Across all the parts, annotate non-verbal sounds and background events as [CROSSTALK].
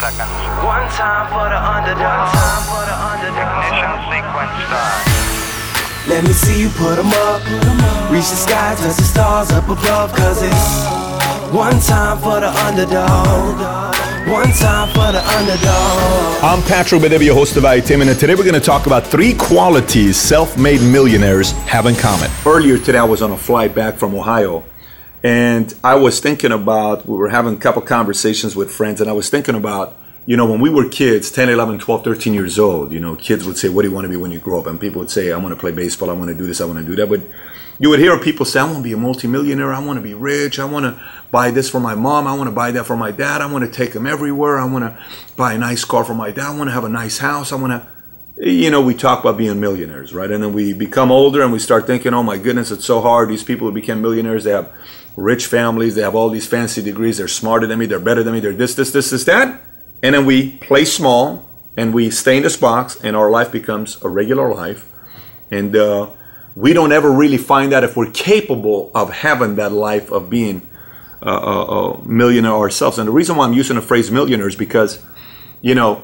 seconds. One time for the underdog. Time for the Ignition underdog. sequence start. Let me see you put 'em up. Reach the sky, touch the stars up above. Cause it's one time for the underdog. One time for the underdog. I'm Patrick Bet-David, host of Valuetainment, and today we're going to talk about three qualities self-made millionaires have in common. Earlier today, I was on a flight back from Ohio, and I was thinking about, we were having a couple conversations with friends, and I was thinking about, you know, when we were kids, 10, 11, 12, 13 years old, you know, kids would say, what do you want to be when you grow up? And people would say, I want to play baseball, I want to do this, I want to do that. But you would hear people say, I want to be a multimillionaire, I want to be rich, I want to buy this for my mom, I want to buy that for my dad, I want to take him everywhere, I want to buy a nice car for my dad, I want to have a nice house, I want to you know, we talk about being millionaires, right? And then we become older and we start thinking, oh my goodness, it's so hard. These people who became millionaires, they have rich families, they have all these fancy degrees, they're smarter than me, they're better than me, they're this, this, this, this, that. And then we play small and we stay in this box and our life becomes a regular life. And uh, we don't ever really find out if we're capable of having that life of being a, a, a millionaire ourselves. And the reason why I'm using the phrase millionaire is because, you know,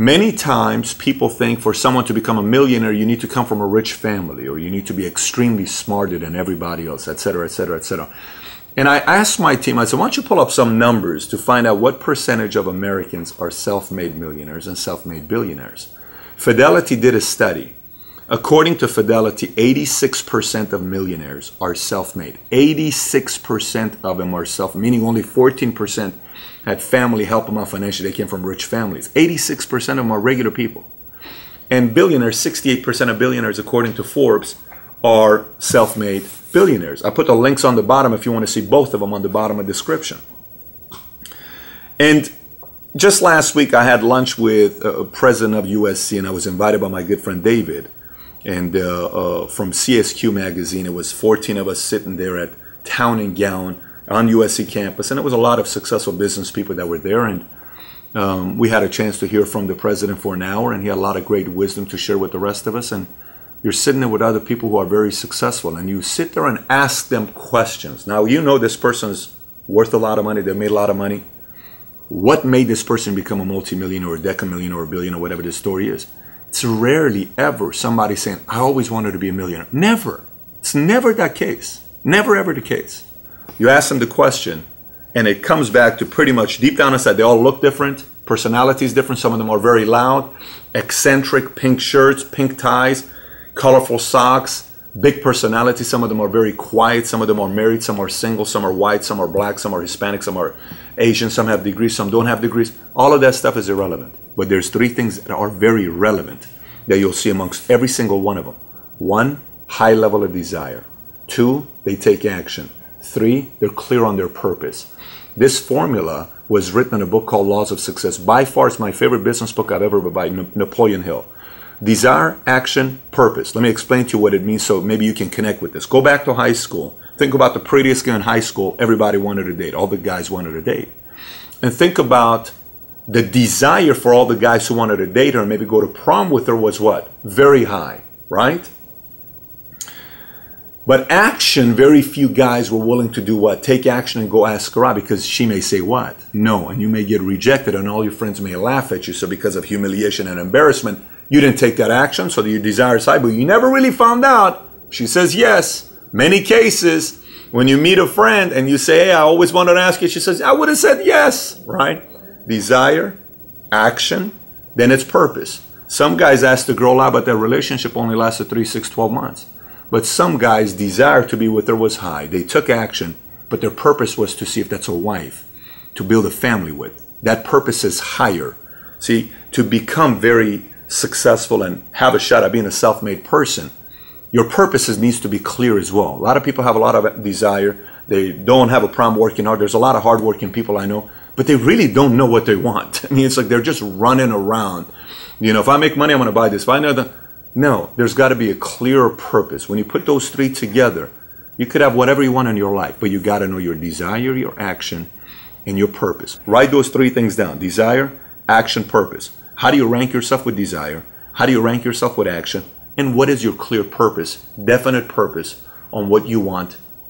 Many times people think for someone to become a millionaire, you need to come from a rich family or you need to be extremely smarter than everybody else, et cetera, et cetera, et cetera. And I asked my team, I said, why don't you pull up some numbers to find out what percentage of Americans are self made millionaires and self made billionaires? Fidelity did a study. According to Fidelity, 86% of millionaires are self made. 86% of them are self meaning only 14% had family help them out financially. They came from rich families. 86% of them are regular people. And billionaires, 68% of billionaires, according to Forbes, are self made billionaires. I put the links on the bottom if you want to see both of them on the bottom of the description. And just last week, I had lunch with a president of USC, and I was invited by my good friend David. And uh, uh, from CSQ magazine, it was 14 of us sitting there at Town and Gown on USC campus, and it was a lot of successful business people that were there. And um, we had a chance to hear from the president for an hour, and he had a lot of great wisdom to share with the rest of us. And you're sitting there with other people who are very successful, and you sit there and ask them questions. Now, you know this person's worth a lot of money, they made a lot of money. What made this person become a multimillionaire or a decamillionaire or a billionaire, whatever the story is? It's rarely ever somebody saying, I always wanted to be a millionaire. Never. It's never that case. Never ever the case. You ask them the question, and it comes back to pretty much deep down inside. They all look different, personalities different. Some of them are very loud, eccentric, pink shirts, pink ties, colorful socks, big personality. Some of them are very quiet. Some of them are married. Some are single. Some are white. Some are black. Some are Hispanic. Some are Asian. Some have degrees. Some don't have degrees. All of that stuff is irrelevant. But there's three things that are very relevant that you'll see amongst every single one of them. One, high level of desire. Two, they take action. Three, they're clear on their purpose. This formula was written in a book called Laws of Success. By far, it's my favorite business book I've ever read by Napoleon Hill. Desire, action, purpose. Let me explain to you what it means so maybe you can connect with this. Go back to high school. Think about the prettiest girl in high school everybody wanted to date. All the guys wanted to date. And think about the desire for all the guys who wanted to date her and maybe go to prom with her was what? Very high, right? But action, very few guys were willing to do what? Take action and go ask her out because she may say what? No, and you may get rejected, and all your friends may laugh at you. So, because of humiliation and embarrassment, you didn't take that action, so your desire but you never really found out. She says yes. Many cases, when you meet a friend and you say, Hey, I always wanted to ask you, she says, I would have said yes, right? Desire, action, then it's purpose. Some guys ask the girl out, but their relationship only lasted 3, 6, 12 months. But some guys' desire to be with her was high. They took action, but their purpose was to see if that's a wife to build a family with. That purpose is higher. See, to become very successful and have a shot at being a self made person, your purposes needs to be clear as well. A lot of people have a lot of desire. They don't have a problem working hard. There's a lot of hardworking people I know, but they really don't know what they want. [LAUGHS] I mean, it's like they're just running around. You know, if I make money, I'm going to buy this. If I know that, no, there's got to be a clear purpose. When you put those three together, you could have whatever you want in your life, but you got to know your desire, your action, and your purpose. Write those three things down desire, action, purpose. How do you rank yourself with desire? How do you rank yourself with action? And what is your clear purpose, definite purpose on what you want